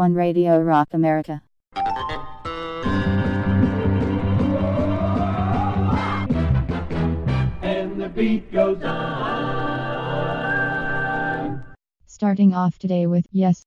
One Radio Rock America. and the beat goes on. Starting off today with Yes.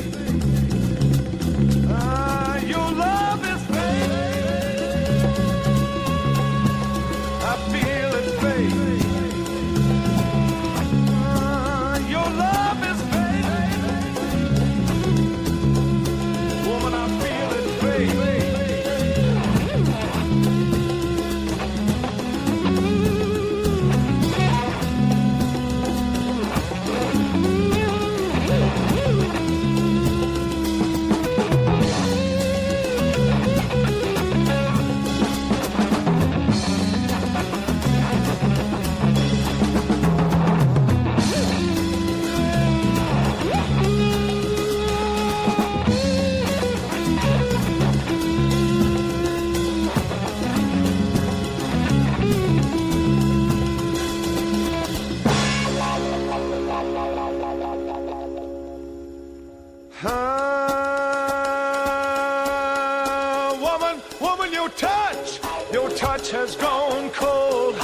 Woman, your touch, your touch has gone cold.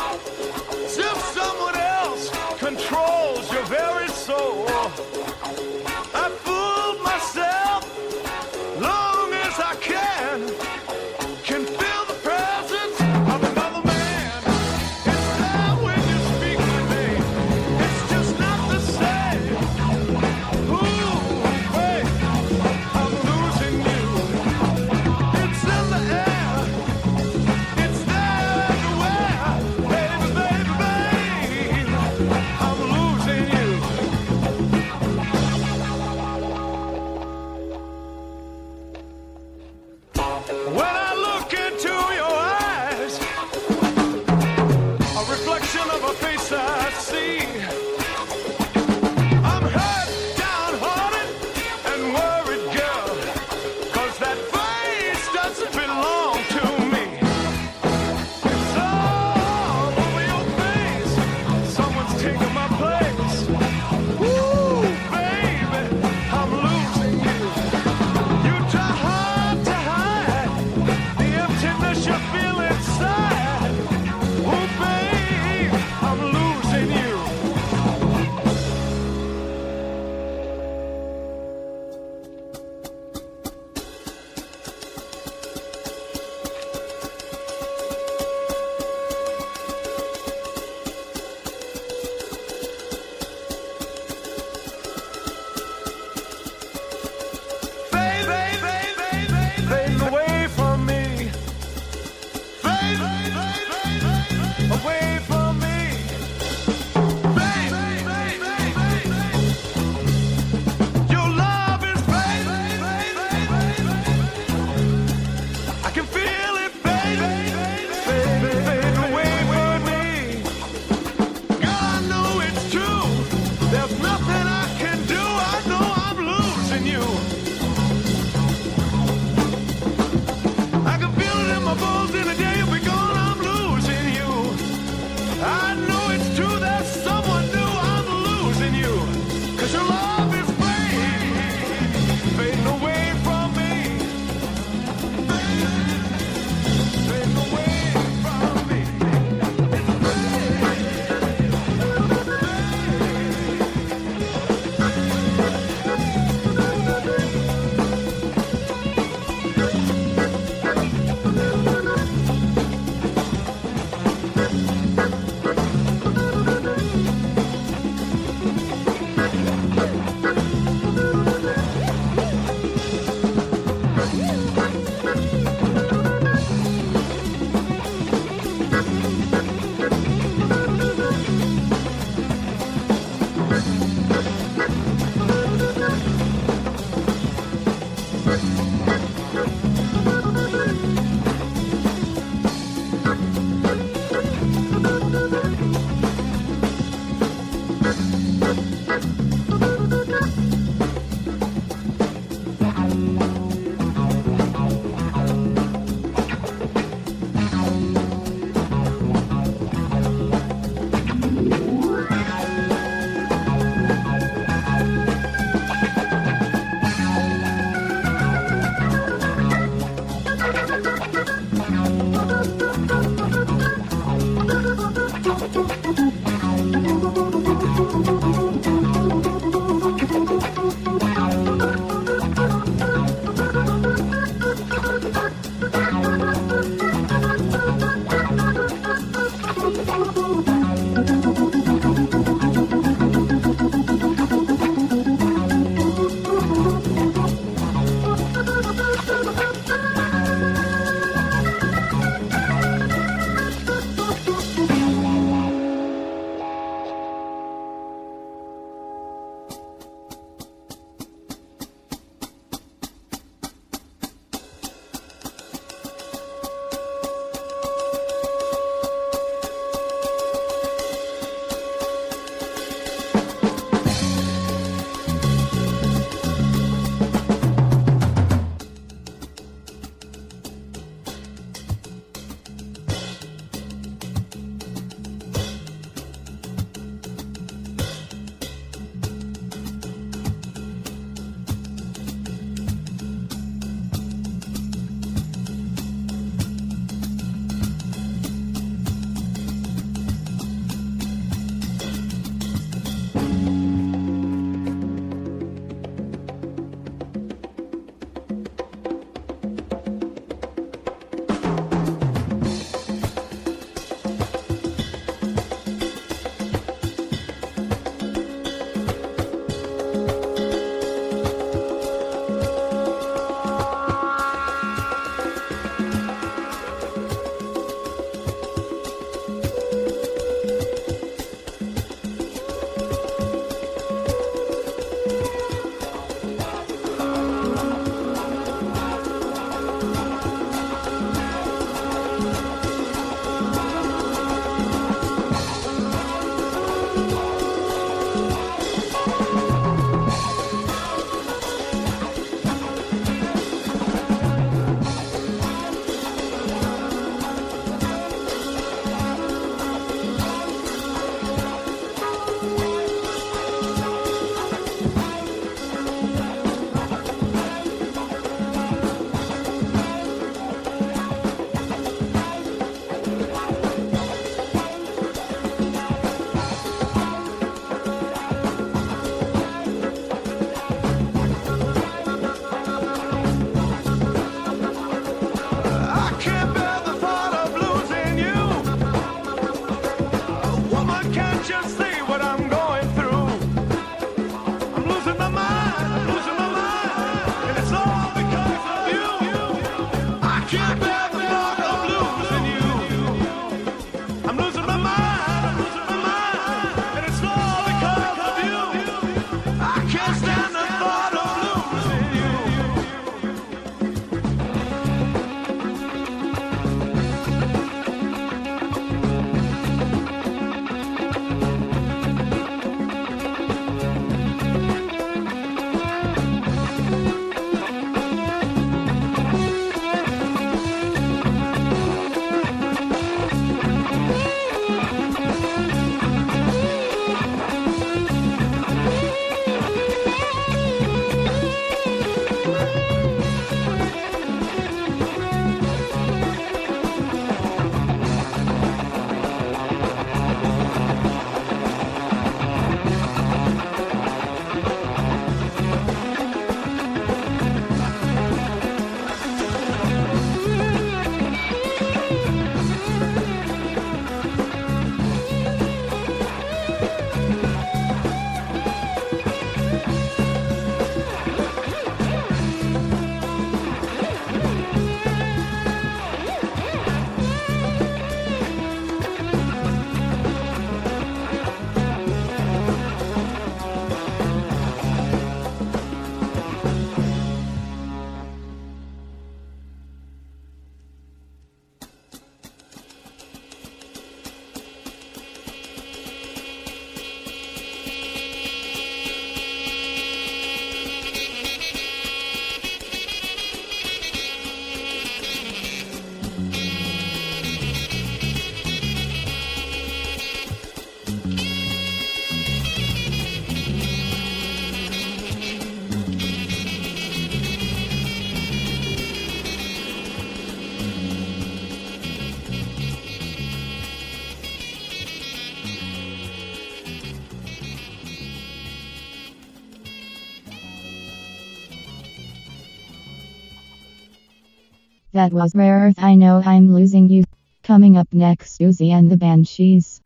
That was Rare Earth. I know I'm losing you. Coming up next, Siouxsie and the Banshees.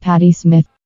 Patti Smith.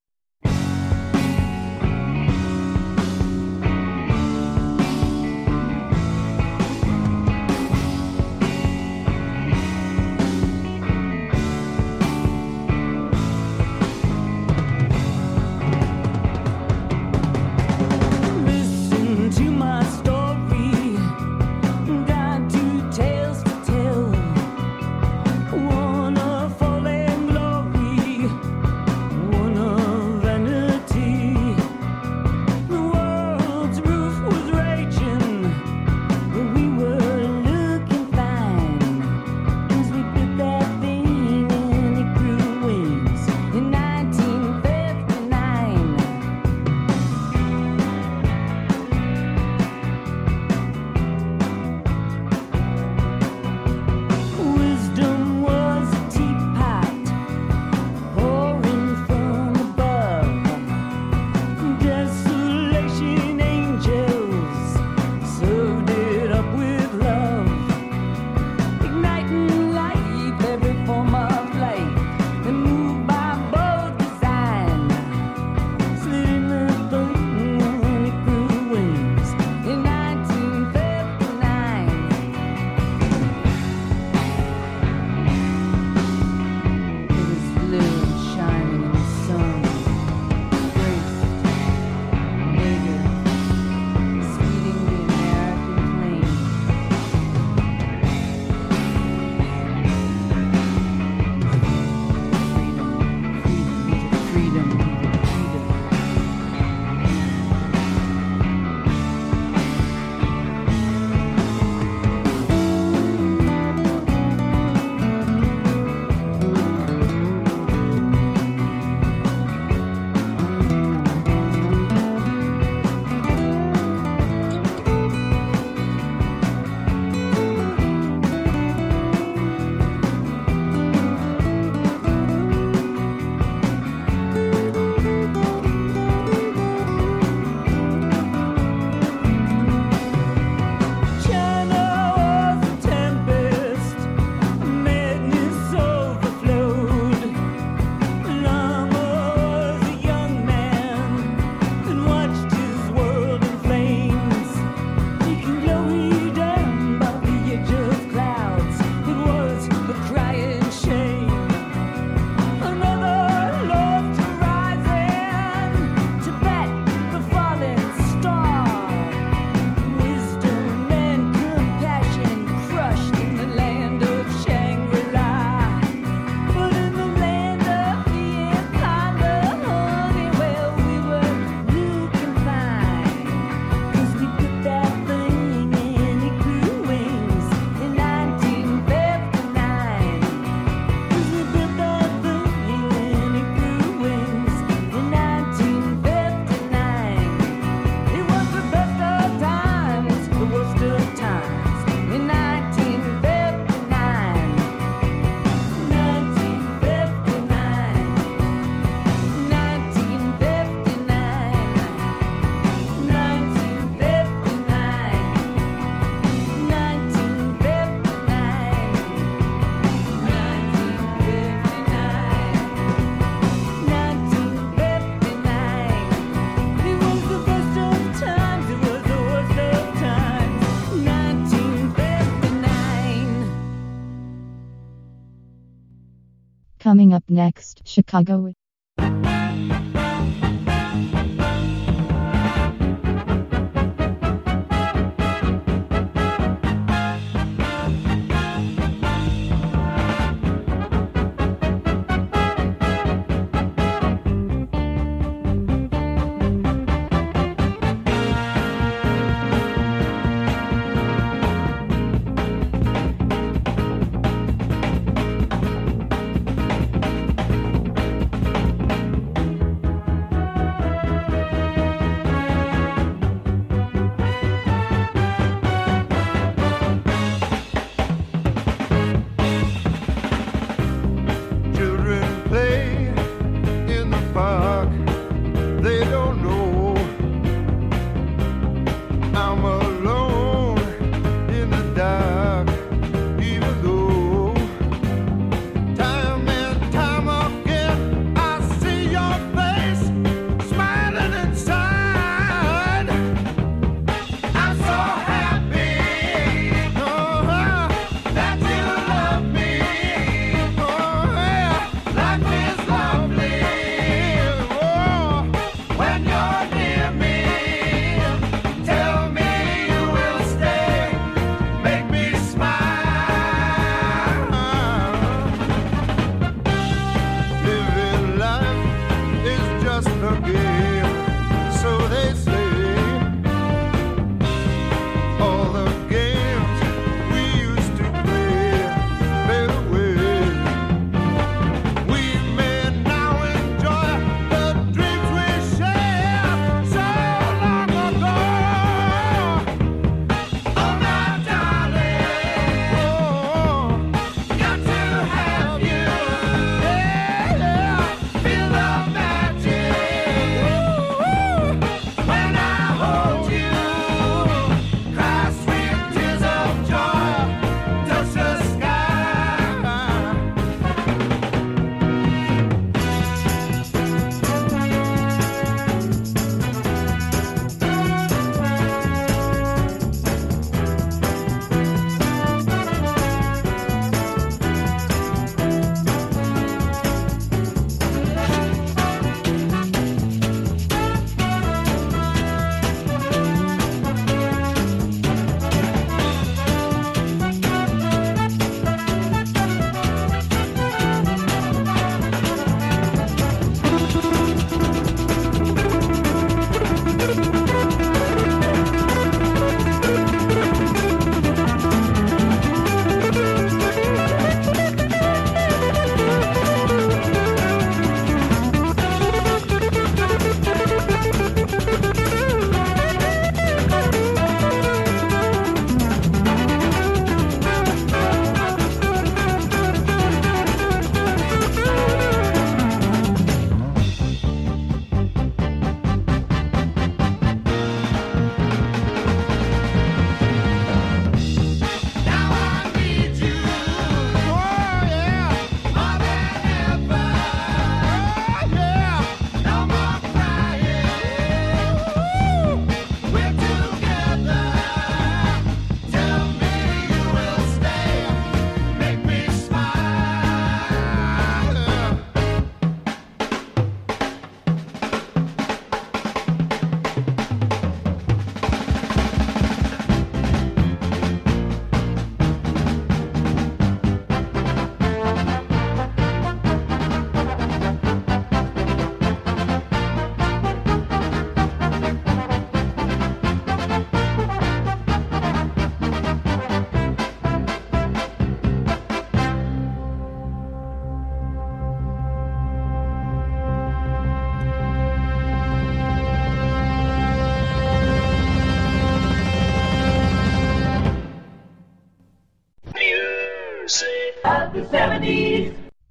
Coming up next, Chicago.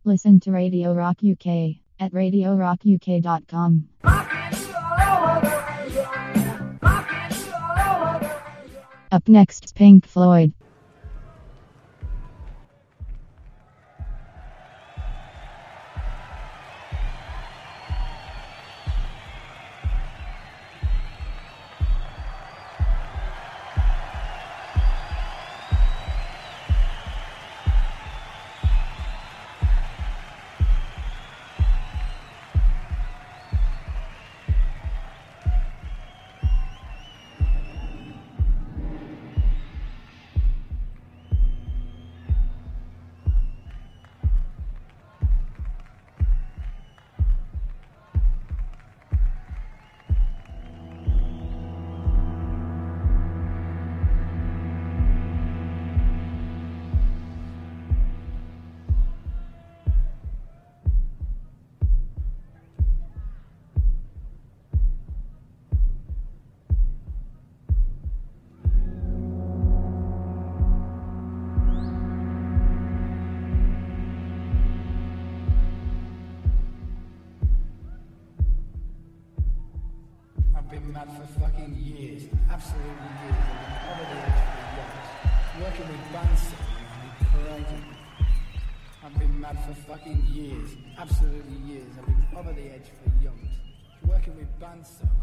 Listen to Radio Rock UK at radiorockuk.com. Up next, Pink Floyd. Fucking years. Absolutely years. The edge for years. Working with Bunsen, crazy. I've been mad for fucking years. Absolutely years. I've been over the edge for yonks. Working with Bunsen, crazy.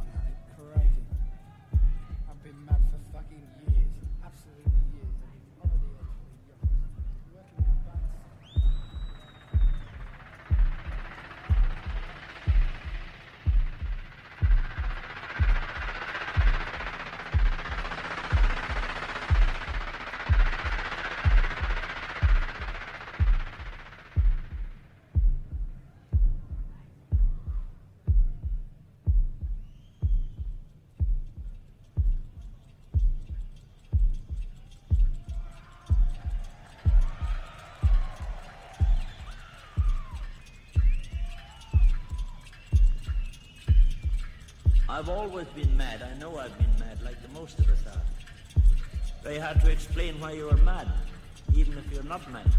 I've always been mad. I know I've been mad, like the most of us are. Very hard to explain why you are mad, even if you're not mad.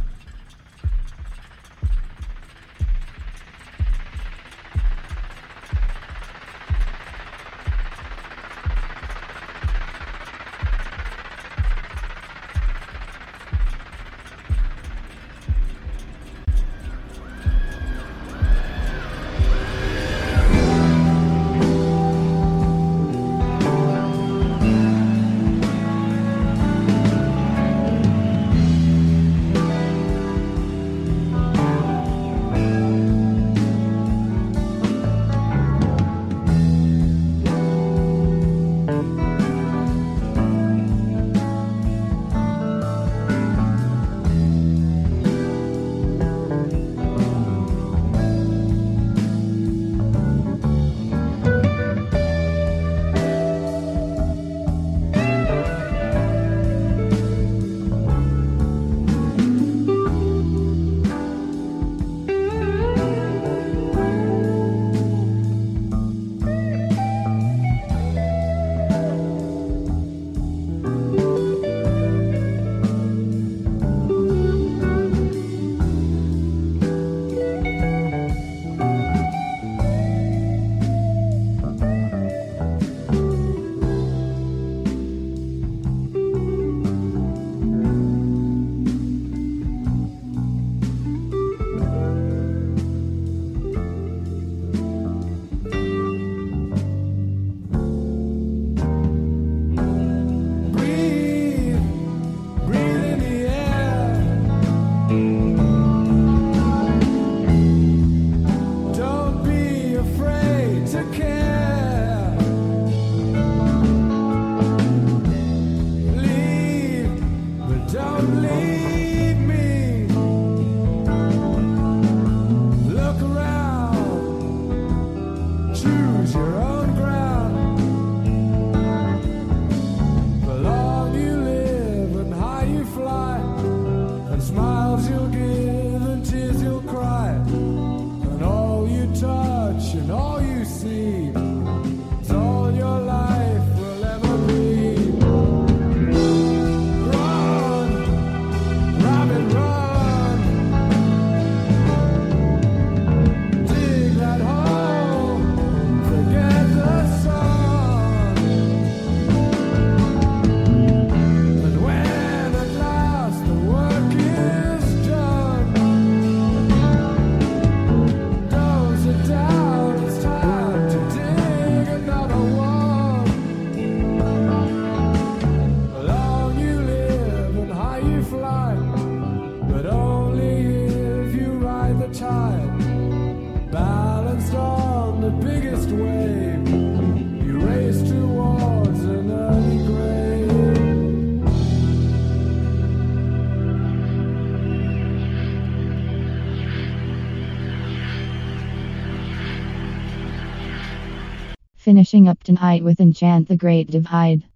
Finishing up tonight with Enchant the Great Divide.